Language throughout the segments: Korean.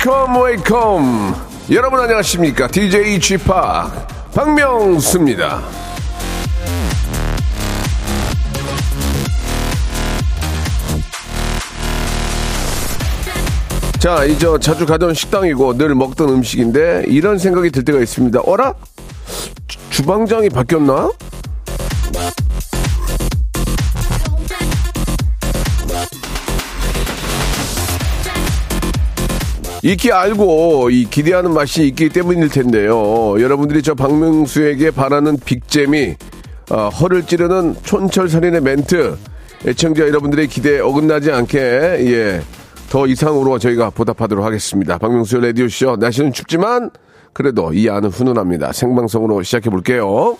Wake up wake up 여러분 안녕하십니까 DJ 지팍 박명수입니다 자, 이제 자주 가던 식당이고 늘 먹던 음식인데 이런 생각이 들 때가 있습니다. 어라? 주- 주방장이 바뀌었나? 익히 알고 이 기대하는 맛이 있기 때문일 텐데요. 여러분들이 저 박명수에게 바라는 빅잼이 어, 허를 찌르는 촌철살인의 멘트 애청자 여러분들의 기대에 어긋나지 않게 예. 더 이상으로 저희가 보답하도록 하겠습니다. 박명수의 라디오쇼 날씨는 춥지만 그래도 이 안은 훈훈합니다. 생방송으로 시작해 볼게요.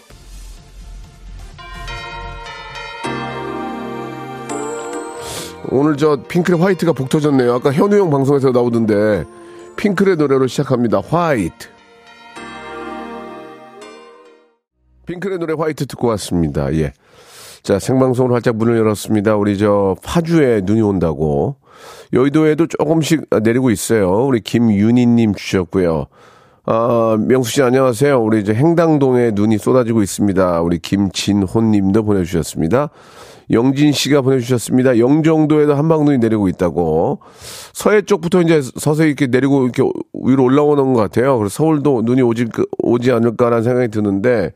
오늘 저 핑클의 화이트가 복 터졌네요. 아까 현우 형 방송에서 나오던데 핑클의 노래로 시작합니다. 화이트. 핑클의 노래 화이트 듣고 왔습니다. 예. 자, 생방송으로 활짝 문을 열었습니다. 우리 저 파주에 눈이 온다고. 여의도에도 조금씩 내리고 있어요. 우리 김윤희님 주셨고요. 아, 명수 씨 안녕하세요. 우리 이제 행당동에 눈이 쏟아지고 있습니다. 우리 김진호님도 보내주셨습니다. 영진 씨가 보내주셨습니다. 영종도에도 한방눈이 내리고 있다고. 서해 쪽부터 이제 서서히 이렇게 내리고 이렇게 위로 올라오는 것 같아요. 그래서 서울도 눈이 오지, 오지 않을까라는 생각이 드는데,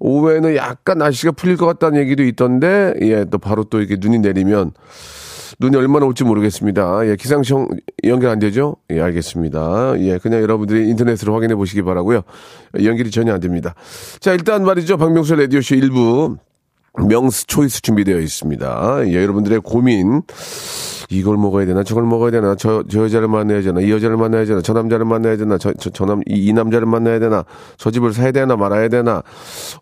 오후에는 약간 날씨가 풀릴 것 같다는 얘기도 있던데, 예, 또 바로 또 이렇게 눈이 내리면, 눈이 얼마나 올지 모르겠습니다. 예, 기상청 연결 안 되죠? 예, 알겠습니다. 예, 그냥 여러분들이 인터넷으로 확인해 보시기 바라고요 연결이 전혀 안 됩니다. 자, 일단 말이죠. 박명수 라디오쇼 1부 명스 초이스 준비되어 있습니다. 예, 여러분들의 고민. 이걸 먹어야 되나 저걸 먹어야 되나 저, 저 여자를 만나야 되나 이 여자를 만나야 되나 저 남자를 만나야 되나 저, 저, 저 남, 이, 이 남자를 만나야 되나 저 집을 사야 되나 말아야 되나.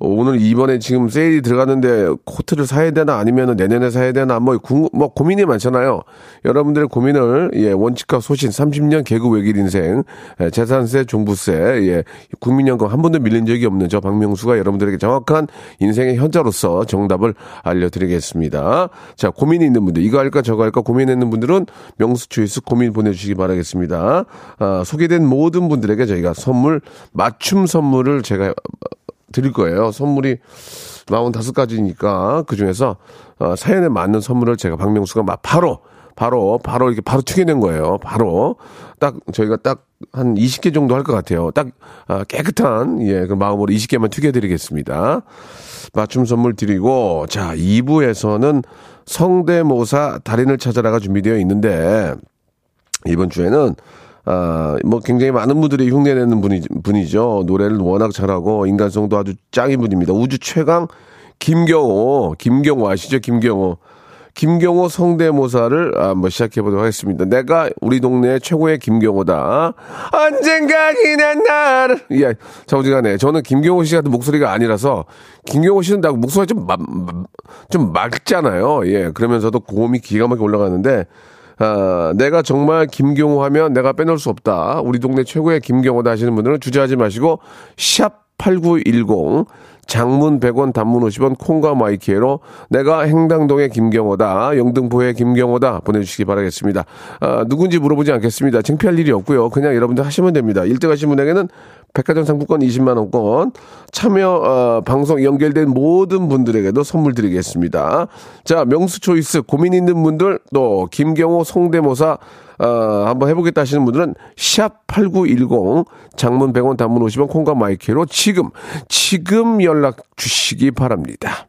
어, 오늘 이번에 지금 세일이 들어갔는데 코트를 사야 되나 아니면은 내년에 사야 되나 뭐, 궁, 뭐 고민이 많잖아요. 여러분들의 고민을 예 원칙과 소신 30년 개그 외길 인생 예, 재산세 종부세 예 국민연금 한 번도 밀린 적이 없는 저 박명수가 여러분들에게 정확한 인생의 현자로서 정답을 알려드리겠습니다. 자 고민이 있는 분들 이거 할까 저거 할까 고민 했는 분들은 명수 초이스 고민 보내주시기 바라겠습니다 아, 소개된 모든 분들에게 저희가 선물 맞춤 선물을 제가 드릴 거예요. 선물이 45가지니까 그 중에서 어, 사연에 맞는 선물을 제가 박명수가 막 바로 바로 바로 이렇게 바로 튀겨낸 거예요. 바로 딱 저희가 딱 한 20개 정도 할 것 같아요. 딱 아, 깨끗한 예, 그 마음으로 20개만 튀겨드리겠습니다. 맞춤 선물 드리고 자 2부에서는 성대모사 달인을 찾아라가 준비되어 있는데 이번 주에는 아, 뭐 굉장히 많은 분들이 흉내내는 분이, 분이죠. 노래를 워낙 잘하고 인간성도 아주 짱인 분입니다. 우주 최강 김경호, 김경호 아시죠? 김경호. 김경호 성대모사를 한번 시작해 보도록 하겠습니다. 내가 우리 동네 최고의 김경호다. 언젠가 지난 날. 예, 자우지간에 저는 김경호 씨 같은 목소리가 아니라서 김경호 씨는 나 목소리가 좀 마, 좀 맑잖아요. 예, 그러면서도 고음이 기가 막히게 올라가는데 아, 내가 정말 김경호 하면 내가 빼놓을 수 없다. 우리 동네 최고의 김경호다 하시는 분들은 주저하지 마시고 샵 8910 장문 100원 단문 50원 콩과 마이키에로 내가 행당동의 김경호다 영등포의 김경호다 보내주시기 바라겠습니다. 아, 누군지 물어보지 않겠습니다. 창피할 일이 없고요. 그냥 여러분들 하시면 됩니다. 1등 하신 분에게는 백화점 상품권 20만 원권 참여 어, 방송 연결된 모든 분들에게도 선물 드리겠습니다. 자 명수 초이스 고민 있는 분들 또 김경호 송대모사 어, 한번 해보겠다 하시는 분들은 샵 8910 장문 100원 단문 50원 콩과 마이크로 지금 지금 연락 주시기 바랍니다.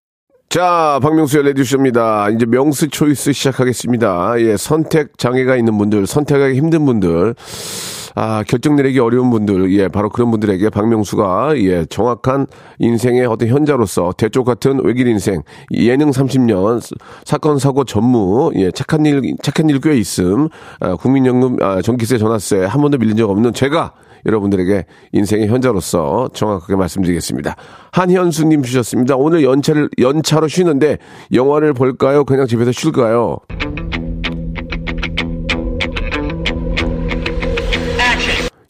자, 박명수의 레디쇼입니다. 이제 명수 초이스 시작하겠습니다. 예, 선택 장애가 있는 분들, 선택하기 힘든 분들, 아, 결정 내리기 어려운 분들, 예, 바로 그런 분들에게 박명수가, 예, 정확한 인생의 어떤 현자로서 대쪽 같은 외길 인생, 예능 30년, 사건, 사고 전무, 예, 착한 일, 착한 일 꽤 있음, 아, 국민연금, 아, 전기세, 전화세 한 번도 밀린 적 없는 제가 여러분들에게 인생의 현자로서 정확하게 말씀드리겠습니다. 한현수님 주셨습니다. 오늘 연차를, 연차로 쉬는데 영화를 볼까요? 그냥 집에서 쉴까요?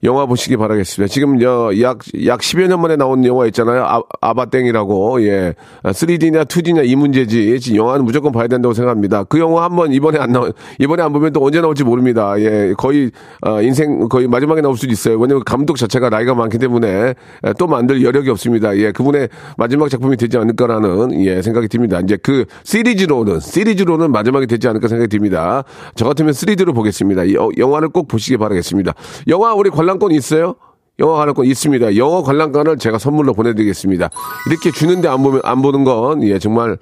영화 보시기 바라겠습니다. 지금 약, 약 10여 년 만에 나온 영화 있잖아요. 아, 아바땡이라고, 예. 3D냐 2D냐 이 문제지. 지금 영화는 무조건 봐야 된다고 생각합니다. 그 영화 한번 이번에 안 나오, 이번에 안 보면 또 언제 나올지 모릅니다. 예. 거의, 어, 인생, 거의 마지막에 나올 수도 있어요. 왜냐면 감독 자체가 나이가 많기 때문에 예, 또 만들 여력이 없습니다. 예. 그분의 마지막 작품이 되지 않을까라는, 예, 생각이 듭니다. 이제 그 시리즈로는, 시리즈로는 마지막이 되지 않을까 생각이 듭니다. 저 같으면 3D로 보겠습니다. 이, 어, 영화를 꼭 보시기 바라겠습니다. 영화 우리 관람 관람권 있어요? 영화 관람권 있습니다. 영화 관람권을 제가 선물로 보내드리겠습니다. 이렇게 주는데 안 보면, 안 보는 건, 예, 정말,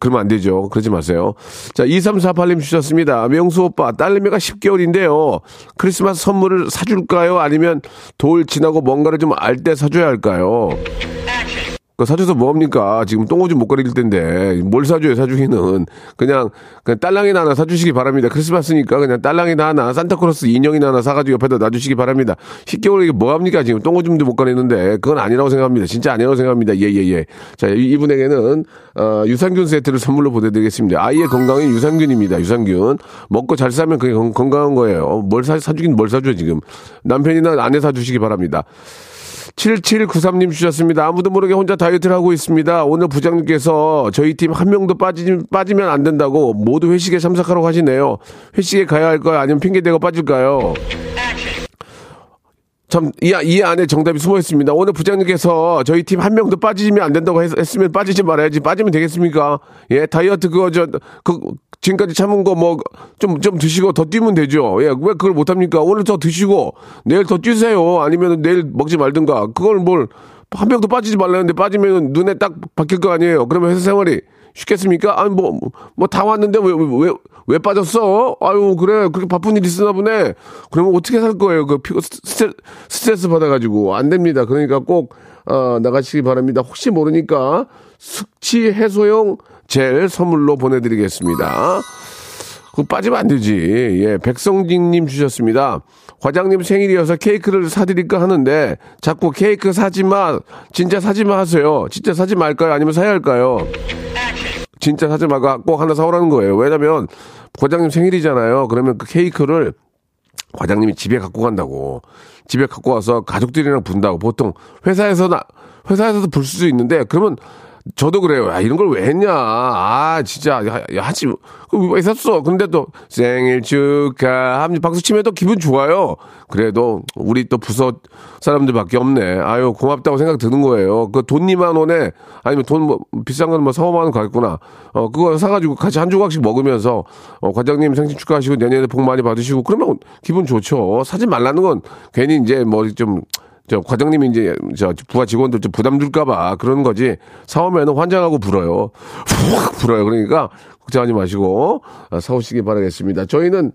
그러면 안 되죠. 그러지 마세요. 자, 2348님 주셨습니다. 명수 오빠, 딸내미가 10개월인데요. 크리스마스 선물을 사줄까요? 아니면 돌 지나고 뭔가를 좀 알 때 사줘야 할까요? 그 사줘서 뭐합니까? 지금 똥오줌 못 가릴 텐데 뭘 사줘요 사주기는 그냥 그냥 딸랑이나 하나 사주시기 바랍니다. 크리스마스니까 그냥 딸랑이나 하나 산타크로스 인형이나 하나 사가지고 옆에다 놔주시기 바랍니다. 10개월 이게 뭐합니까? 지금 똥오줌도 못 가리는데 그건 아니라고 생각합니다. 진짜 아니라고 생각합니다. 예 예예. 예, 예. 자 이 분에게는 어, 유산균 세트를 선물로 보내드리겠습니다. 아이의 건강은 유산균입니다. 유산균 먹고 잘 사면 그게 건 강한 거예요. 뭘 사, 사주긴 뭘 사줘 지금 남편이나 아내 사주시기 바랍니다. 7793님 주셨습니다. 아무도 모르게 혼자 다이어트를 하고 있습니다. 오늘 부장님께서 저희 팀 한 명도 빠지, 빠지면 안 된다고 모두 회식에 참석하라고 하시네요. 회식에 가야 할까요? 아니면 핑계대고 빠질까요? 참, 이, 이 안에 정답이 숨어 있습니다. 오늘 부장님께서 저희 팀 한 명도 빠지면 안 된다고 했, 으면 빠지지 말아야지. 빠지면 되겠습니까? 예, 다이어트 그거, 저, 그, 지금까지 참은 거 뭐, 좀, 좀 드시고 더 뛰면 되죠. 예, 왜 그걸 못합니까? 오늘 더 드시고, 내일 더 뛰세요. 아니면 내일 먹지 말든가. 그걸 뭘, 한 명도 빠지지 말라는데 빠지면 눈에 딱 박힐 거 아니에요. 그러면 회사 생활이 쉽겠습니까? 아니, 뭐, 뭐 다 왔는데 왜, 왜, 왜 빠졌어? 아유, 그래. 그렇게 바쁜 일 있으나 보네. 그러면 어떻게 살 거예요? 그 피고 스트레스, 스트레스 받아가지고. 안 됩니다. 그러니까 꼭, 어, 나가시기 바랍니다. 혹시 모르니까 숙취 해소용 젤 선물로 보내드리겠습니다. 그 빠지면 안 되지. 예, 백성진님 주셨습니다. 과장님 생일이어서 케이크를 사드릴까 하는데 자꾸 케이크 사지 마, 진짜 사지 마 하세요. 진짜 사지 말까요? 아니면 사야 할까요? 진짜 사지 말고 꼭 하나 사오라는 거예요. 왜냐면 과장님 생일이잖아요. 그러면 그 케이크를 과장님이 집에 갖고 간다고. 집에 갖고 와서 가족들이랑 분다고. 보통 회사에서 나, 회사에서도 불 수도 있는데 그러면 저도 그래요. 야, 이런 걸 왜 했냐. 아, 진짜. 야, 야 하지. 왜 샀어? 근데 또 생일 축하합니다. 박수 치면 또 기분 좋아요. 그래도 우리 또 부서 사람들밖에 없네. 아유, 고맙다고 생각 드는 거예요. 그 돈 2만 원에 아니면 돈 뭐 비싼 건 뭐 4, 5만 원 가겠구나. 어, 그거 사가지고 같이 한 조각씩 먹으면서 어, 과장님 생신 축하하시고 내년에 복 많이 받으시고 그러면 기분 좋죠. 사지 말라는 건 괜히 이제 뭐 좀 저 과장님이 이제 저 부하 직원들 좀 부담 줄까봐 그런 거지 사오면은 환장하고 불어요. 훅 불어요. 그러니까 걱정하지 마시고 아, 사오시기 바라겠습니다. 저희는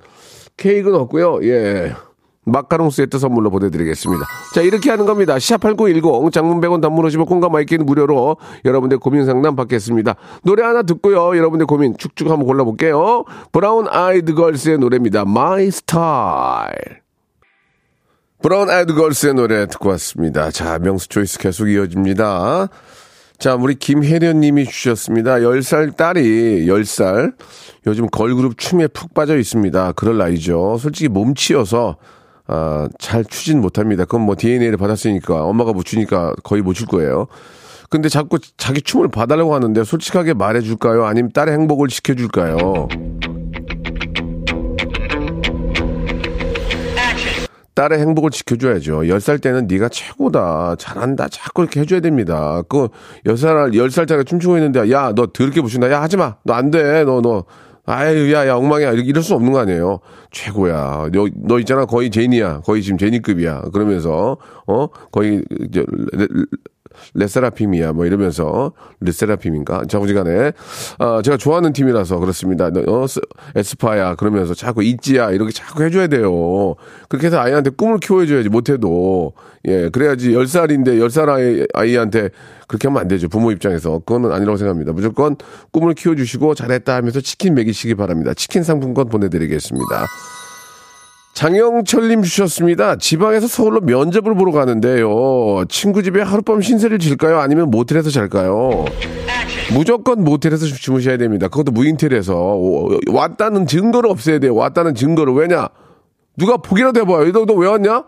케이크는 없고요. 예. 마카롱 세트 선물로 보내드리겠습니다. 자, 이렇게 하는 겁니다. 샵8910 장문 100원 단문 50원 콩과 마이케이는 무료로 여러분들 고민 상담 받겠습니다. 노래 하나 듣고요. 여러분들 고민 쭉쭉 한번 골라볼게요. 브라운 아이드 걸스의 노래입니다. My Style. 브라운 아이드 걸스의 노래 듣고 왔습니다. 자, 명수 choice 계속 이어집니다. 자, 우리 김혜련 님이 주셨습니다. 10살 딸이 10살. 요즘 걸그룹 춤에 푹 빠져 있습니다. 그럴 나이죠. 솔직히 몸치여서 아, 잘 추진 못합니다. 그건 뭐 DNA를 받았으니까 엄마가 못 추니까 거의 못 출 거예요. 근데 자꾸 자기 춤을 봐달라고 하는데 솔직하게 말해줄까요? 아니면 딸의 행복을 지켜줄까요? 딸의 행복을 지켜줘야죠. 10살 때는 네가 최고다. 잘한다. 자꾸 이렇게 해줘야 됩니다. 그 10살, 10살짜리 춤추고 있는데, 야, 너 더럽게 보신다. 야, 하지 마. 너 안 돼. 너, 너. 아유, 야, 야, 엉망이야. 이럴 수 없는 거 아니에요. 최고야. 너, 너 있잖아. 거의 제니야. 거의 지금 제니급이야. 그러면서, 어? 거의, 저, 레, 레세라핌이야 뭐 이러면서 르세라핌인가 자우지간에 아 제가 좋아하는 팀이라서 그렇습니다. 어, 에스파야 그러면서 자꾸 있지야 이렇게 자꾸 해줘야 돼요. 그렇게 해서 아이한테 꿈을 키워줘야지 못해도 예 그래야지 열 살인데 열 살 아이 아이한테 그렇게 하면 안 되죠. 부모 입장에서 그거는 아니라고 생각합니다. 무조건 꿈을 키워주시고 잘했다 하면서 치킨 먹이시기 바랍니다. 치킨 상품권 보내드리겠습니다. 장영철님 주셨습니다. 지방에서 서울로 면접을 보러 가는데요. 친구 집에 하룻밤 신세를 질까요? 아니면 모텔에서 잘까요? 무조건 모텔에서 주무셔야 됩니다. 그것도 무인텔에서 왔다는 증거를 없애야 돼요. 왔다는 증거를 왜냐? 누가 보기라도 해봐요. 너, 너 왜 왔냐?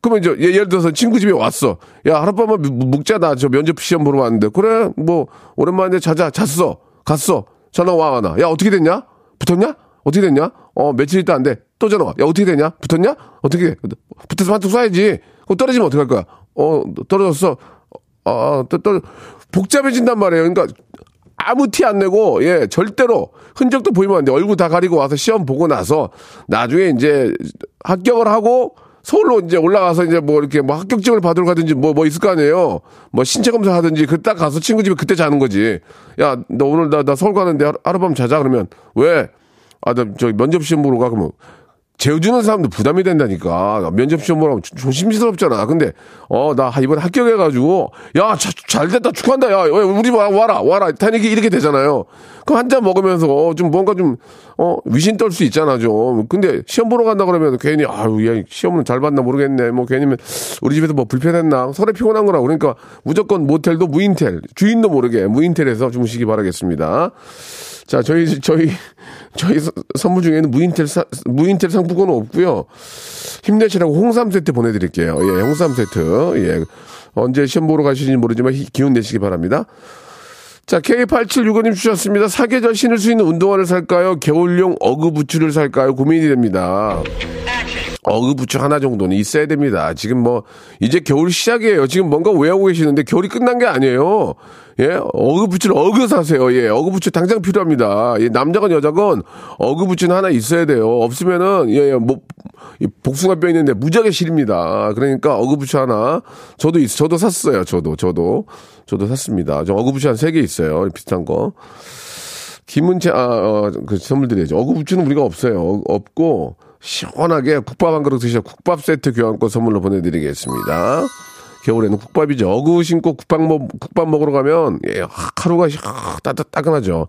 그러면 이제 예를 들어서 친구 집에 왔어. 야 하룻밤만 묵자 나 저 면접 시험 보러 왔는데 그래 뭐 오랜만에 자자 잤어 갔어 전화 와 와 나 야 어떻게 됐냐 붙었냐 어떻게 됐냐 어 며칠 있다 안 돼 또 전화 와. 야, 어떻게 되냐? 붙었냐? 어떻게, 붙어서 한통 쏴야지. 그거 떨어지면 어떡할 거야? 어, 떨어졌어. 어, 어 또, 또, 복잡해진단 말이에요. 그러니까, 아무 티 안 내고, 예, 절대로 흔적도 보이면 안 돼. 얼굴 다 가리고 와서 시험 보고 나서, 나중에 이제 합격을 하고, 서울로 이제 올라가서 이제 뭐 이렇게 뭐 합격증을 받으러 가든지 뭐, 뭐 있을 거 아니에요. 뭐 신체 검사 하든지 그 딱 가서 친구 집에 그때 자는 거지. 야, 너 오늘 나, 나 서울 가는데 하룻밤 자자 그러면 왜? 아, 나 저기 면접 시험 보러 가 그러면 재워주는 사람도 부담이 된다니까. 면접 시험 보라고 조심스럽잖아. 근데, 어, 나 이번에 합격해가지고, 야, 자, 잘 됐다. 축하한다. 야, 우리 와라, 와라. 다니기 이렇게 되잖아요. 그럼 한 잔 먹으면서 좀 뭔가 좀, 어, 위신 떨 수 있잖아, 좀. 근데 시험 보러 간다 그러면 괜히, 아유, 야, 시험은 잘 봤나 모르겠네. 뭐 괜히 우리 집에서 뭐 불편했나. 설에 피곤한 거라. 그러니까 무조건 모텔도 무인텔. 주인도 모르게 무인텔에서 주무시기 바라겠습니다. 자, 저희, 저희, 저희 선물 중에는 무인텔, 사, 무인텔 상품권은 없고요 힘내시라고 홍삼 세트 보내드릴게요. 예, 홍삼 세트. 예. 언제 시험 보러 가시는지 모르지만 기운 내시기 바랍니다. 자, K8765님 주셨습니다. 사계절 신을 수 있는 운동화를 살까요? 겨울용 어그 부츠를 살까요? 고민이 됩니다. 어그 부츠 하나 정도는 있어야 됩니다. 지금 뭐, 이제 겨울 시작이에요. 지금 뭔가 왜하고 계시는데 겨울이 끝난 게 아니에요. 예, 어그부츠를 어그 사세요. 예, 어그부츠 당장 필요합니다. 예, 남자건 여자건 어그부츠는 하나 있어야 돼요. 없으면은 예, 예 뭐 복숭아 뼈 있는데 무지하게 싫습니다. 그러니까 어그부츠 하나 저도 있, 저도 샀어요. 저도 저도 저도 샀습니다. 저 어그부츠 한 세 개 있어요. 비슷한 거. 김은채 아, 어, 그 선물 드려야죠. 어그부츠는 우리가 없어요. 어, 없고 시원하게 국밥 한 그릇 드셔 국밥 세트 교환권 선물로 보내드리겠습니다. 겨울에는 국밥이죠. 어그 신고 국밥, 먹, 국밥 먹으러 가면, 예, 하루가 따뜻, 따끈하죠.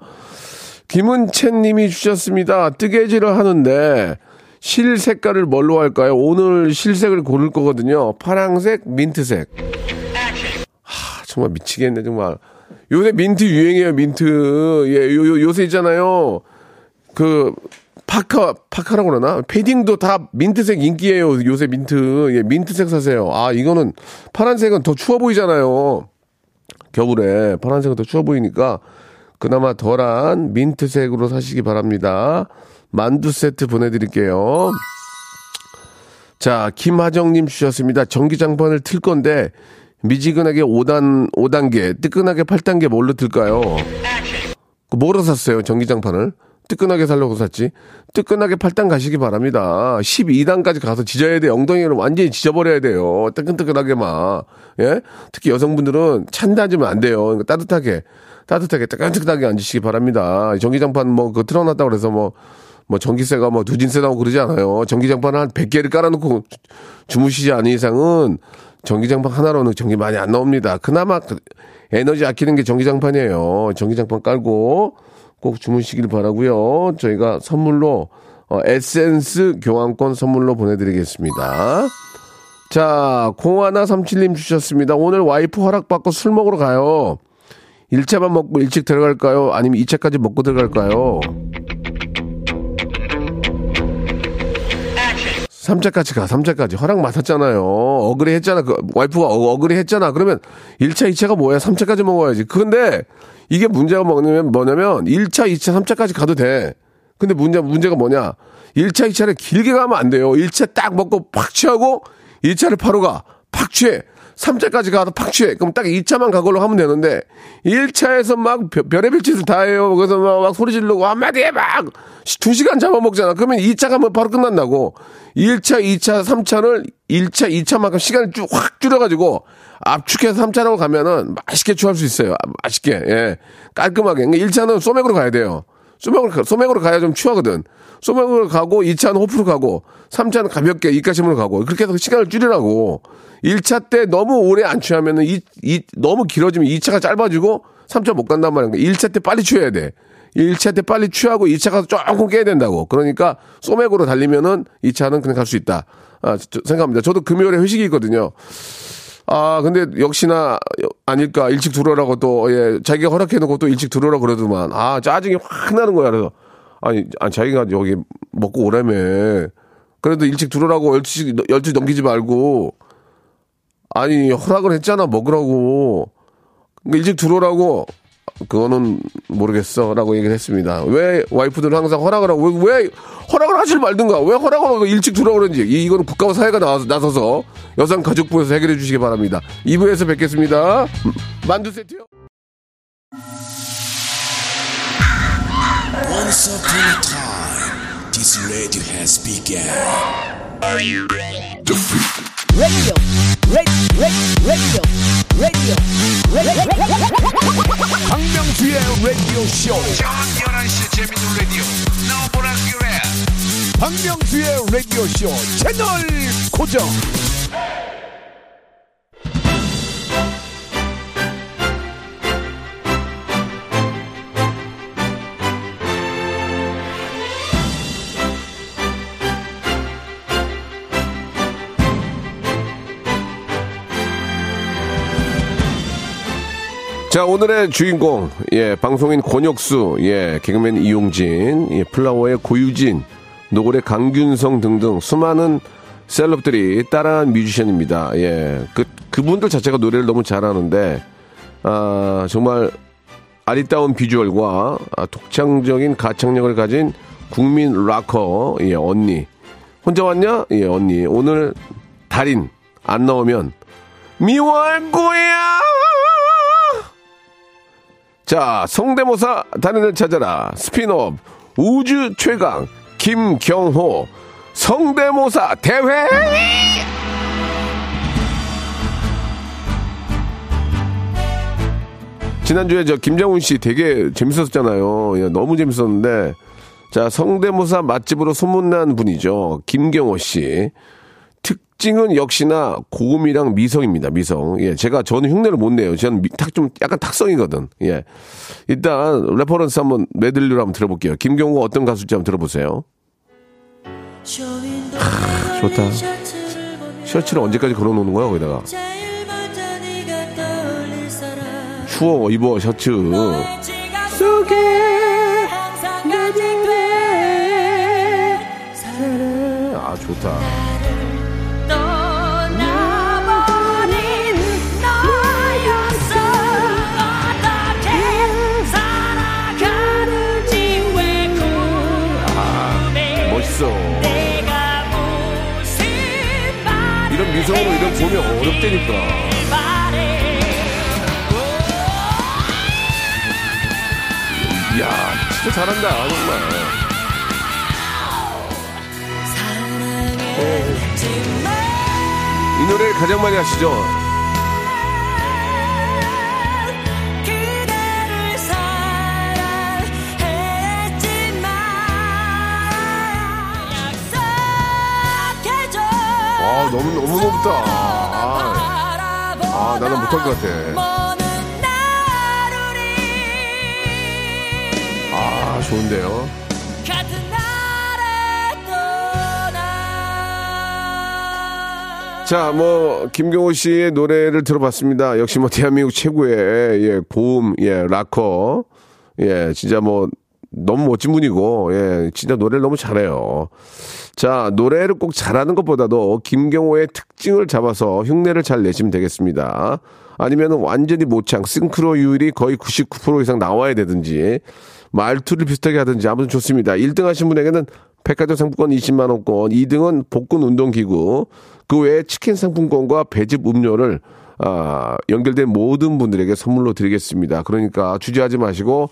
김은채 님이 주셨습니다. 뜨개질을 하는데, 실 색깔을 뭘로 할까요? 오늘 실색을 고를 거거든요. 파랑색, 민트색. 하, 정말 미치겠네, 정말. 요새 민트 유행이에요, 민트. 예, 요, 요, 요새 있잖아요. 그, 파카, 파카라고 그러나? 패딩도 다 민트색 인기예요. 요새 민트. 예, 민트색 사세요. 아, 이거는 파란색은 더 추워 보이잖아요. 겨울에 파란색은 더 추워 보이니까 그나마 덜한 민트색으로 사시기 바랍니다. 만두 세트 보내드릴게요. 자, 김하정님 주셨습니다. 전기장판을 틀 건데 미지근하게 5단, 5단계, 뜨끈하게 8단계 뭘로 틀까요? 그 뭐로 샀어요, 전기장판을? 뜨끈하게 살려고 샀지. 뜨끈하게 8단 가시기 바랍니다. 12단까지 가서 지져야 돼. 엉덩이를 완전히 지져버려야 돼요. 뜨끈뜨끈하게 막. 예? 특히 여성분들은 찬데 앉으면 안 돼요. 그러니까 따뜻하게, 따뜻하게, 뜨끈뜨끈하게 앉으시기 바랍니다. 전기장판 뭐, 그 틀어놨다고 그래서 뭐, 뭐 전기세가 뭐 두진세 나고 그러지 않아요. 전기장판 한 100개를 깔아놓고 주무시지 않은 이상은 전기장판 하나로는 전기 많이 안 나옵니다. 그나마 그 에너지 아끼는 게 전기장판이에요. 전기장판 깔고 꼭 주무시길 바라고요. 저희가 선물로 어, 에센스 교환권 선물로 보내드리겠습니다. 자, 공하나 삼칠님 주셨습니다. 오늘 와이프 허락받고 술 먹으러 가요. 1차만 먹고 일찍 들어갈까요? 아니면 2차까지 먹고 들어갈까요? 3차까지 가, 3차까지. 허락 맡았잖아요. 어그리 했잖아. 그 와이프가 어, 어그리 했잖아. 그러면 1차, 2차가 뭐야? 3차까지 먹어야지. 그런데 이게 문제가 뭐냐면, 뭐냐면 1차, 2차, 3차까지 가도 돼. 근데 문제, 문제가 뭐냐? 1차, 2차를 길게 가면 안 돼요. 1차 딱 먹고 팍 취하고 2차를 바로 가. 팍 취해. 3차까지 가서 팍 취해. 그럼 딱 2차만 가걸로 하면 되는데 1차에서 막 별 의별 짓을 다 해요. 그래서 막, 막 소리 지르고 한마디에 막 2시간 잡아먹잖아. 그러면 2차 가면 바로 끝난다고. 1차, 2차, 3차를 1차, 2차만큼 시간을 쭉 확 줄여가지고 압축해서 3차라고 가면은 맛있게 취할 수 있어요. 아, 맛있게, 예. 깔끔하게. 1차는 그러니까 소맥으로 가야 돼요. 소맥으로, 소맥으로 가야 좀 취하거든. 소맥으로 가고, 2차는 호프로 가고, 3차는 가볍게 이가심으로 가고, 그렇게 해서 시간을 줄이라고. 1차 때 너무 오래 안 취하면은, 이, 이, 너무 길어지면 2차가 짧아지고, 3차 못 간단 말이야. 1차 때 빨리 취해야 돼. 1차 때 빨리 취하고 2차 가서 조금 깨야 된다고. 그러니까 소맥으로 달리면은 2차는 그냥 갈 수 있다. 아, 생각합니다. 저도 금요일에 회식이 있거든요. 아, 근데 역시나 아닐까. 일찍 들어오라고 또, 예, 자기가 허락해놓고 또 일찍 들어오라고 그러더만. 아, 짜증이 확 나는 거야. 그래서, 아니, 아니 자기가 여기 먹고 오라며. 그래도 일찍 들어오라고 12시, 12시 넘기지 말고. 아니, 허락을 했잖아. 먹으라고. 그러니까 일찍 들어오라고. 그거는 모르겠어라고 얘기를 했습니다. 왜 와이프들은 항상 허락을 하고 왜, 왜 허락을 하질 말든가 왜 허락을 하고 일찍 들어오 그런지 이거는 국가와 사회가 나서, 나서서 여성 가족부에서 해결해 주시기 바랍니다. 2부에서 뵙겠습니다. 만두 세트요. Radio radio, radio, radio, radio, 박명수의 라디오 쇼. 저녁 11시 재밌는 라디오. 너보라 그래. 박명수의 라디오 쇼 채널 고정. 자, 오늘의 주인공, 예, 방송인 권혁수, 예, 개그맨 이용진, 예, 플라워의 고유진, 노을의 강균성 등등 수많은 셀럽들이 따라한 뮤지션입니다. 예, 그, 그분들 자체가 노래를 너무 잘하는데, 아, 정말 아리따운 비주얼과 아, 독창적인 가창력을 가진 국민 락커, 예, 언니. 혼자 왔냐? 예, 언니. 오늘 달인 안 나오면 미워할 거야! 자, 성대모사 달인을 찾아라. 스피노업 우주 최강 김경호 성대모사 대회! 지난주에 저 김장훈 씨 되게 재밌었잖아요. 예, 너무 재밌었는데 자, 성대모사 맛집으로 소문난 분이죠. 김경호 씨. 특징은 역시나 고음이랑 미성입니다. 미성. 예, 제가 저는 흉내를 못 내요. 저는 탁 좀 약간 탁성이거든. 예. 일단 reference 한번 메들리로 한번 들어볼게요. 김경호 어떤 가수인지 한번 들어보세요. 하, 좋다. 셔츠를 언제까지 걸어놓는 거야 거기다가? 추워 입어 셔츠. 아 좋다. 이성으로 이런 보면 어렵다니까. 이야, 진짜 잘한다, 정말. 이 노래를 가장 많이 하시죠? 너무 너무 높다. 아, 아 나는 못할 것 같아. 아 좋은데요. 자, 뭐 김경호 씨의 노래를 들어봤습니다. 역시 뭐 대한민국 최고의 예, 고음 예, 락커. 예, 진짜 뭐 너무 멋진 분이고 예, 진짜 노래를 너무 잘해요. 자, 노래를 꼭 잘하는 것보다도 김경호의 특징을 잡아서 흉내를 잘 내시면 되겠습니다. 아니면 완전히 모창, 싱크로율이 거의 99% 이상 나와야 되든지, 말투를 비슷하게 하든지 아무튼 좋습니다. 1등 하신 분에게는 백화점 상품권 20만원권, 2등은 복근 운동기구, 그 외에 치킨 상품권과 배즙 음료를 아, 연결된 모든 분들에게 선물로 드리겠습니다. 그러니까 주저하지 마시고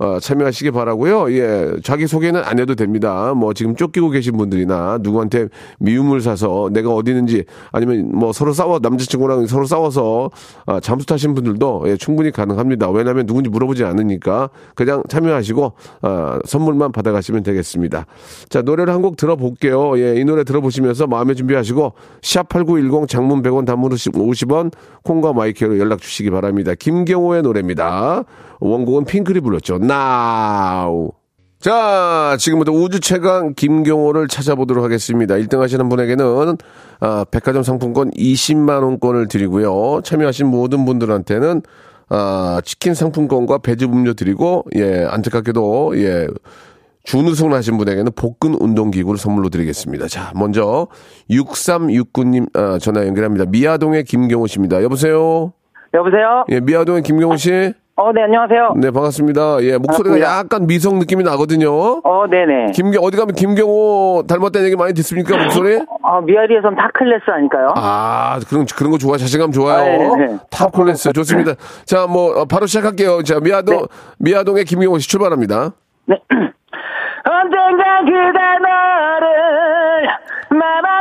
어, 참여하시기 바라고요. 예, 자기 소개는 안 해도 됩니다. 뭐 지금 쫓기고 계신 분들이나 누구한테 미움을 사서 내가 어디 있는지 아니면 뭐 서로 싸워 남자친구랑 서로 싸워서 아, 잠수 타신 분들도 예, 충분히 가능합니다. 왜냐하면 누군지 물어보지 않으니까 그냥 참여하시고 아, 선물만 받아가시면 되겠습니다. 자 노래를 한 곡 들어볼게요. 예, 이 노래 들어보시면서 마음의 준비하시고 샵 8910 장문 100원 단문 50원 콩과 마이크로 연락 주시기 바랍니다. 김경호의 노래입니다. 원곡은 핑클이 불렀죠. Now. 자, 지금부터 우주 최강 김경호를 찾아보도록 하겠습니다. 1등 하시는 분에게는 아, 백화점 상품권 20만 원권을 드리고요. 참여하신 모든 분들한테는 아, 치킨 상품권과 배즙 음료 드리고 예, 안타깝게도 예, 준우승을 하신 분에게는 복근 운동기구를 선물로 드리겠습니다. 자, 먼저 6369님 아, 전화 연결합니다. 미아동의 김경호 씨입니다. 여보세요? 여보세요? 예, 미아동의 김경호 씨? 어, 네, 안녕하세요. 네, 반갑습니다. 예, 목소리가 반갑습니다. 약간 미성 느낌이 나거든요. 어, 네네. 김경 어디 가면 김경호 닮았다는 얘기 많이 듣습니까 목소리? 어, 미아리에선 탑클래스 아닐까요? 아 그런 그런 거 좋아 자신감 좋아요. 아, 네, 네. 탑클래스 좋습니다. 자뭐 어, 바로 시작할게요. 자 미아동 네. 미아동의 김경호 씨 출발합니다. 네. 언젠가 그대 너를 맘아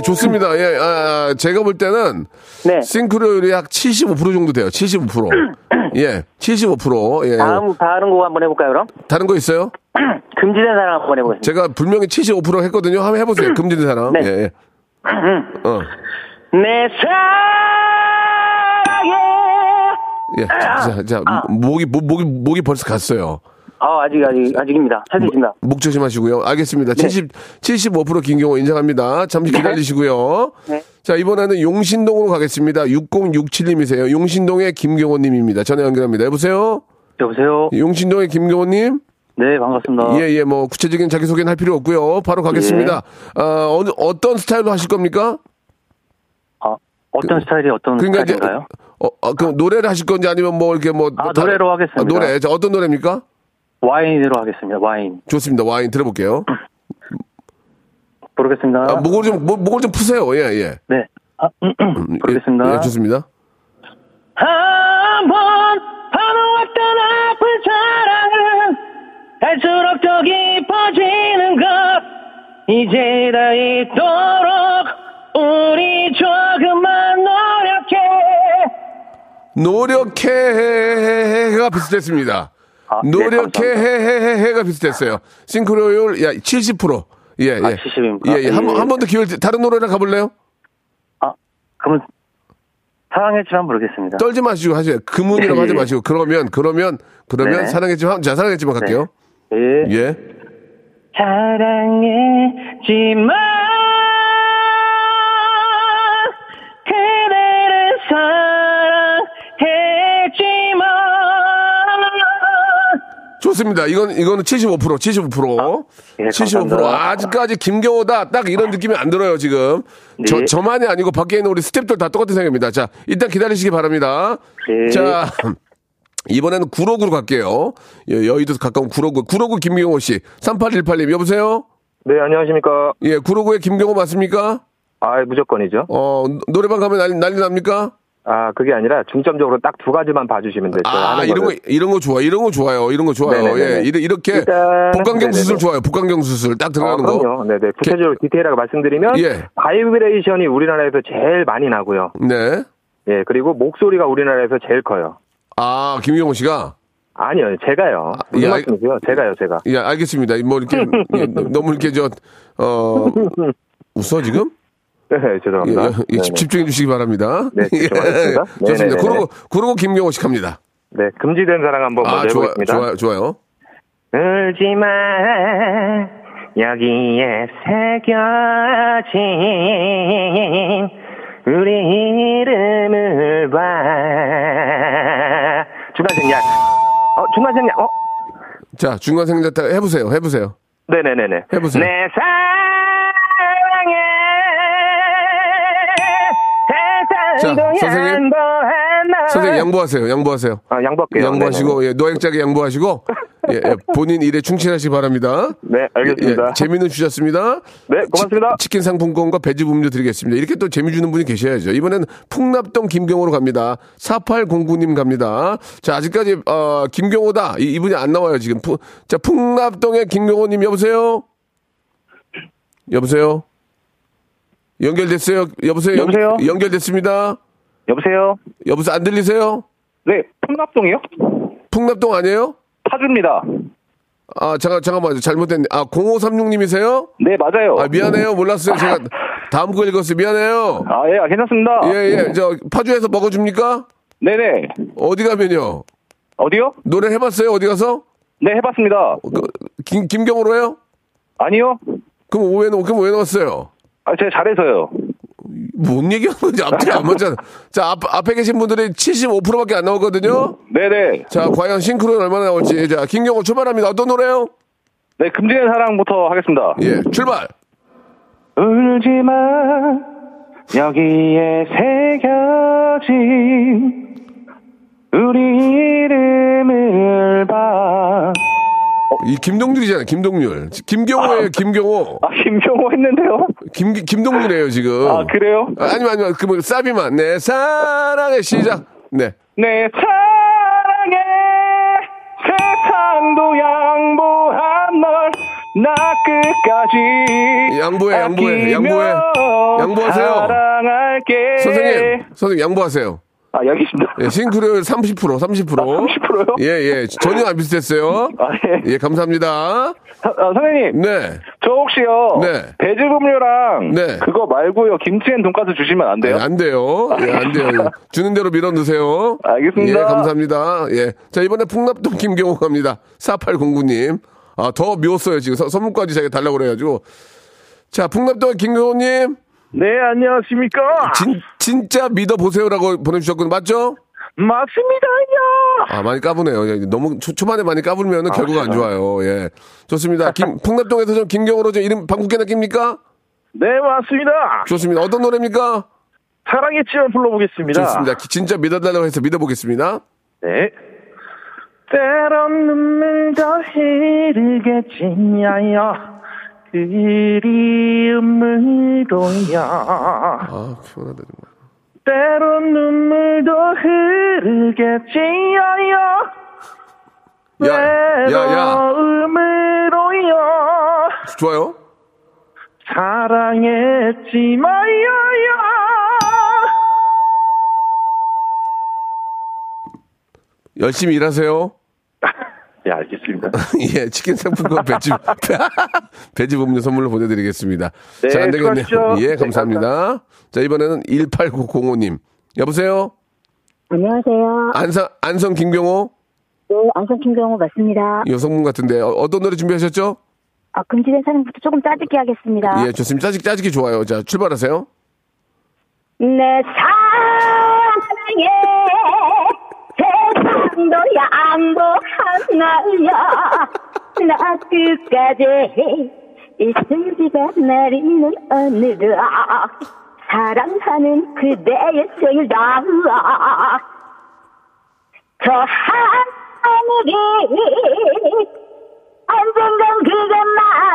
예 좋습니다. 예 아, 제가 볼 때는 네 싱크로율이 약 75% 정도 돼요. 75%. 예 75%. 예 다음 다른 곡 한번 해볼까요 그럼? 다른 거 있어요? 금지된 사랑 한번 해보겠습니다 제가 분명히 75% 했거든요. 한번 해보세요. 금지된 사람. 네. 예, 예. 어. 내 사랑에 예. 자, 자, 목이, 목, 목이, 목이 벌써 갔어요. 아 아직 아직 아직입니다 할수 있습니다 목 조심하시고요. 알겠습니다. 70, 75% 김경호 인정합니다. 잠시 기다리시고요. 네. 자, 이번에는 용신동으로 가겠습니다. 6067님이세요. 용신동의 김경호님입니다. 전화 연결합니다. 여보세요? 여보세요 용신동의 김경호님? 네 반갑습니다 예, 예, 뭐, 구체적인 자기소개는 할 필요 없고요. 바로 가겠습니다. 아, 어느, 어떤 스타일로 하실 겁니까? 아, 어떤 스타일이 어떤 그러니까 이제, 스타일인가요? 어, 어, 그 노래를 하실 건지 아니면 뭐, 이렇게 뭐. 아, 뭐 다- 노래로 하겠습니다. 아, 노래. 자, 어떤 노래입니까? 와인으로 하겠습니다 와인 좋습니다. 와인 들어볼게요. 부르겠습니다 아, 목을 좀, 목, 목을 좀 푸세요. 예, 예. 네 아, 음, 부르겠습니다 예, 예, 좋습니다. 한번 봐놓았던 아픈 사랑은 갈수록 더 깊어지는 것 이제 다 있도록 우리 조금만 노력해 노력해가 비슷했습니다. 아, 네, 노력해해 해가 비슷했어요. 싱크로율 야 70%. 예, 예. 아, 70입니까? 예, 예. 한, 번- 예. 한번 더 기회 다른 노래나 가 볼래요? 아 그러면 사랑했지만 모르겠습니다 떨지 마시고 하세요. 그문이라고 예, 하지 예. 마시고 그러면 그러면 그러면 네. 사랑했지만 자 사랑했지만 갈게요. 예. 예. 사랑했지만 좋습니다. 이건 이거는 75% 75%. 예, 75% 감사합니다. 아직까지 김경호다 딱 이런 느낌이 안 들어요 지금. 저 네. 저만이 아니고 밖에 있는 우리 스탭들 다 똑같은 생각입니다. 자 일단 기다리시기 바랍니다. 네. 자 이번에는 구로구로 갈게요. 예, 여의도 가까운 구로구 구로구 김경호 씨 3818님 여보세요. 네, 안녕하십니까. 예 구로구의 김경호 맞습니까? 아, 무조건이죠. 어 노래방 가면 난리, 난리 납니까? 아, 그게 아니라 중점적으로 딱 두 가지만 봐주시면. 제가 아 이런 거 거를. 이런 거 좋아 이런 거 좋아요 이런 거 좋아요 네네네네. 예 이래- 이렇게 일단은- 복강경 수술 네네네. 좋아요 복강경 수술 딱 아, 들어가는 거 그럼요. 네네. 구체적으로 디테일하게 말씀드리면, 예. 바이브레이션이 우리나라에서 제일 많이 나고요. 네. 예, 그리고 목소리가 우리나라에서 제일 커요. 아, 김경호 씨가? 아니요, 제가요. 무슨 예, 말씀이세요? 제가요, 제가. 예, 알겠습니다. 뭐, 이렇게, 예, 너무 이렇게, 저, 어, 웃어, 지금? 네, 예, 죄송합니다. 예, 집- 네네. 집중해 주시기 바랍니다. 네, 집중하겠습니다. 예, 좋습니다. 그러고, 그러고 김경호 씨 갑니다. 네, 금지된 사랑 한번 아, 먼저 좋아, 해보겠습니다. 좋아요, 좋아요. 울지 마 여기에 새겨진 우리 이름을 봐 중간 생략 어 중간 생략 어 자, 중간 생략 해보세요, 해보세요. 네네네네 해보세요. 내 사랑 자, 선생님. 선생님, 양보하세요, 양보하세요. 아 양보할게요 양보하시고, 네네네. 예, 노약자게 양보하시고, 예, 예, 본인 일에 충실하시기 바랍니다. 네, 알겠습니다. 예, 재미는 주셨습니다. 네, 고맙습니다. 치, 킨 상품권과 배즙 음료 드리겠습니다. 이렇게 또 재미 주는 분이 계셔야죠. 이번엔 풍납동 김경호로 갑니다. 4809님 갑니다. 자, 아직까지, 어, 김경호다. 이, 이분이 안 나와요, 지금. 푸, 자, 풍납동의 김경호님, 여보세요? 여보세요? 연결됐어요? 여보세요? 연- 여보세요? 연 결됐습니다. 여보세요? 여보세요? 안 들리세요? 네, 풍납동이요? 풍납동 아니에요? 파주입니다. 아, 잠깐, 잠깐만요. 잘못됐네. 아, 0536님이세요? 네, 맞아요. 아, 미안해요. 몰랐어요. 제가 다음 거 읽었어요. 미안해요. 아, 예, 괜찮습니다. 예, 예. 저, 파주에서 먹어줍니까? 네네. 어디 가면요? 어디요? 노래 해봤어요? 어디 가서? 네, 해봤습니다. 그, 김, 김경호로요? 아니요? 그럼 왜, 넣- 그럼 왜 넣었어요? 아, 제가 잘해서요. 뭔 얘기하는 거지? 앞뒤가 안 맞잖아. 자, 앞, 앞에 계신 분들이 75%밖에 안 나오거든요? 네네. 자, 과연 싱크로는 얼마나 나올지. 자, 김경호 출발합니다. 어떤 노래요? 네, 금지의 사랑부터 하겠습니다. 예, 출발! 울지마 여기에 새겨진 우리 이름을 봐. 이 김동률이잖아요, 김동률. 김경호예요, 김경호. 아, 김경호 했는데요? 김, 김동률이에요, 지금. 아, 그래요? 아, 아니면, 아니면, 그, 뭐, 사비만. 내 사랑의 시작. 네. 내 사랑에 세상도 양보한 널 나 끝까지 양보해, 양보해, 양보해. 양보하세요. 사랑할게 선생님, 선생님, 양보하세요. 아 여기 있습니다 예, 싱크로율 30%, 30%. 아, 30%요? 예, 예. 전혀 안 비슷했어요. 아, 예. 예, 감사합니다. 아, 선생님 네. 저 혹시요 네. 배즙 음료랑 네. 그거 말고요 김치앤 돈가스 주시면 안 돼요? 예, 안 돼요. 예, 안 돼요. 주는 대로 밀어 넣으세요. 알겠습니다. 예, 감사합니다. 예. 자, 이번에 풍납동 김경호 갑니다. 4809님. 아, 더 미웠어요, 지금. 서- 선물까지 자기가 달라고 그래가지고. 자, 풍납동 김경호님. 네 안녕하십니까 진, 진짜 믿어보세요라고 보내주셨거든요. 맞죠? 맞습니다요 아, 많이 까부네요. 예, 너무 초, 초반에 많이 까불면 은 결과가 안 좋아요. 예. 좋습니다. 김, 풍납동에서 좀 김경호로 좀 이름 방국계나 낍니까? 네 맞습니다 좋습니다. 어떤 노래입니까? 사랑했지만 불러보겠습니다 좋습니다. 기- 진짜 믿어달라고 해서 믿어보겠습니다. 네. 때론 눈물도 흐르겠지요. 그리움으로요. 아, 피곤하다, 정말. 때론 눈물도 흐르겠지요. 야, 야, 야. 외로움으로요. 좋아요? 사랑했지마요. 열심히 일하세요. 예, 알겠습니다. 예, 치킨 상품권 배즙, 배즙 음료 선물로 보내드리겠습니다. 네, 자, 안 되겠네요. 수고하십시오. 예, 네, 감사합니다. 자, 이번에는 18905님. 여보세요? 안녕하세요. 안성, 안성 김경호? 네, 안성 김경호 맞습니다. 여성분 같은데, 어, 떤 노래 준비하셨죠? 아, 금지된 사랑부터 조금 짜집게 하겠습니다. 예, 좋습니다. 짜zik, 짜집기 좋아요. 자, 출발하세요. 내사 세상도 양보하나요. 나 끝까지 있으리가 내리는 오늘아. 사랑하는 그대의 생일다. 저 하늘이 언젠간 그대 말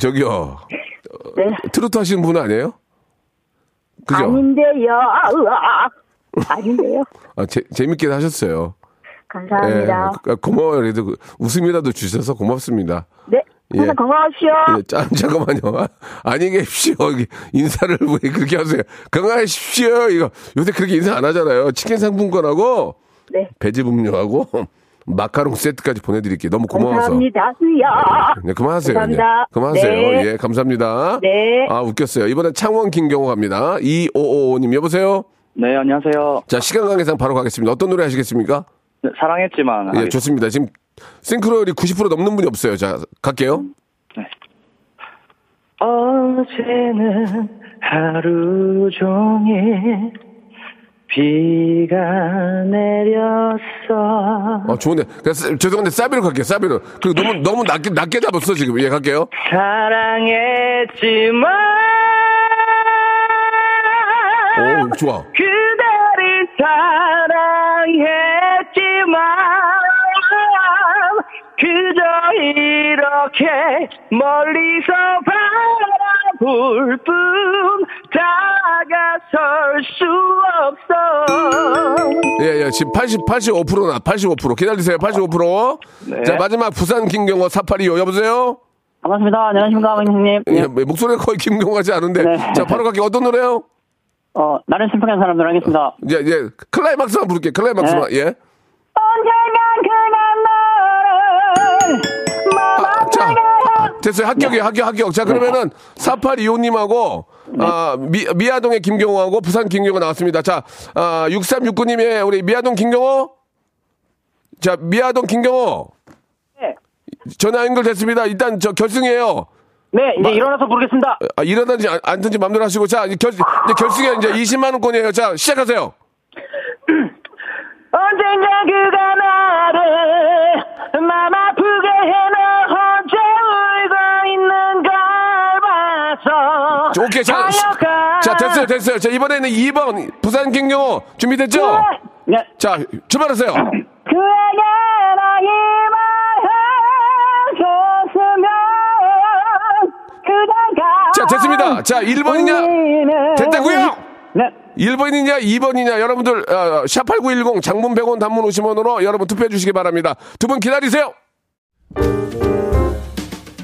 저기요. 네. 트로트 하시는 분 아니에요? 그죠? 아닌데요. 아닌데요. 아, 재, 재밌게 하셨어요. 감사합니다. 예, 고마워요. 그래도 그 웃음이라도 주셔서 고맙습니다. 네. 항상 예. 건강하십시오. 예, 자, 잠깐만요. 아, 안녕히 계십시오. 인사를 왜 그렇게 하세요? 건강하십시오. 이거 요새 그렇게 인사 안 하잖아요. 치킨 상품권하고 네. 배즙 음료하고 마카롱 세트까지 보내드릴게요. 너무 고마워서. 감사합니다. 네, 그만하세요. 감사합니다. 예. 그만하세요. 네. 예, 감사합니다. 네. 아, 웃겼어요. 이번엔 창원 김경호 갑니다. 2555님, 여보세요? 네, 안녕하세요. 자, 시간 관계상 바로 가겠습니다. 어떤 노래 하시겠습니까? 네, 사랑했지만. 예, 좋습니다. 지금 싱크로율이 90% 넘는 분이 없어요. 자, 갈게요. 어제는 하루 종일 비가 내렸어. 어, 좋은데. 그래서 죄송한데 사비로 갈게요. 사비로. 그리고 너무 너무 낮게 낮게 잡았어 지금. 예, 갈게요. 사랑했지만 오, 좋아. 그대를 사랑했지만 그저 이렇게 멀리서 바 라볼 뿐 다가설 수 없어 예, 예. 지금 80 85%나 85% 기다리세요. 85%. 네. 자, 마지막 부산 김경호 4825 여보세요? 반갑습니다 안녕하십니까 선생님 예, 목소리가 거의 김경호 같지 않은데. 네. 자, 바로 갈게요. 어떤 노래요? 어 나는 심플한 사람들 하겠습니다 예, 예. 클라이막스만 부를게요. 클라이막스만. 네. 예. 언젠간 그 됐어요. 합격이에요. 합격, 합격. 자, 그러면은 4825님하고 아, 미, 미아동의 김경호하고 부산 김경호 나왔습니다. 자, 아, 6369님의 우리 미아동 김경호. 자, 미아동 김경호. 네. 전화 연결됐습니다. 일단 저 결승이에요. 네 이제 마- 일어나서 부르겠습니다 아, 일어나든지 안- 앉든지 마음대로 하시고 자, 이제 결, 이제 결승에 이제 20만 원권이에요. 자, 시작하세요. 언젠가 그가 나를 맘아 자, 오케이. 자, 됐어요. 됐어요. 자, 이번에는 2번 부산 김경호 준비됐죠? 네. 자, 출발하세요. 그에게 자, 됐습니다. 자, 1번이냐? 됐다고요? 네 1번이냐, 2번이냐, 여러분들, 어, 샵8910 장문 100원 단문 50원으로 여러분 투표해 주시기 바랍니다. 두 분 기다리세요.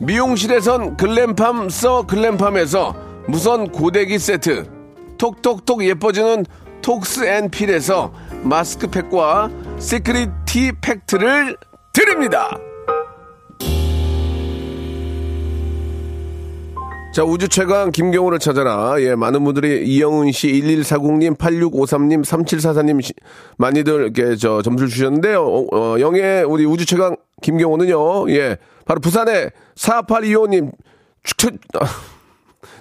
미용실에선 글램팜 써 글램팜에서 무선 고데기 세트, 톡톡톡 예뻐지는 톡스앤필에서 마스크팩과 시크릿 티 팩트를 드립니다. 자, 우주 최강 김경호를 찾아라. 예, 많은 분들이 이영은 씨, 1140님, 8653님, 3744님 시- 많이들 이렇게 저 점수를 주셨는데요. 어, 어, 영예 우리 우주 최강 김경호는요. 예, 바로 부산의 4825님 축, 아,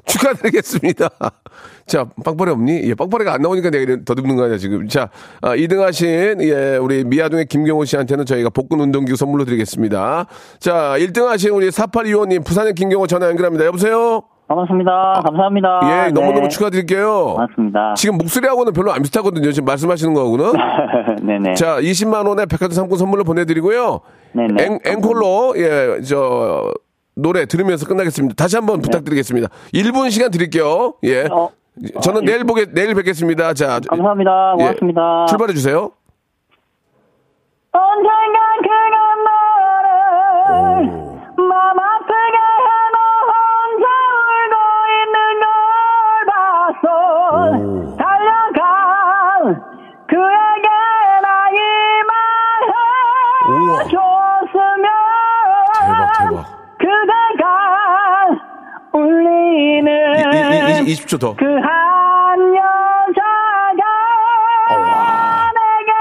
축하드리겠습니다. 자, 빵빠레 없니? 예, 빵빠레가 안 나오니까 내가 더듬는 거 아니야, 지금. 자, 아, 2등 하신, 예, 우리 미아동의 김경호 씨한테는 저희가 복근 운동기구 선물로 드리겠습니다. 자, 1등 하신 우리 4825님, 부산의 김경호 전화 연결합니다. 여보세요? 반갑습니다 감사합니다 예, 너무너무 네. 축하드릴게요. 반갑습니다 지금 목소리하고는 별로 안 비슷하거든요. 지금 말씀하시는 거하고는. 네네 자, 20만원의 백화점 상품 선물로 보내드리고요. 네네. 앵, 앵콜로, 예, 저, 노래 들으면서 끝나겠습니다. 다시 한번 부탁드리겠습니다. 1분 시간 드릴게요. 예. 어, 저는 내일 보게, 내일 뵙겠습니다. 자. 감사합니다 예, 고맙습니다 출발해 주세요. 언젠간 그가 울리는 이, 20초 더. 그 한 여자가 내겐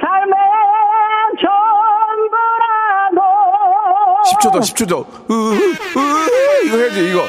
삶의 전부라고 10초 더, 10초 더. 으, 으, 이거 해야지, 이거. 으,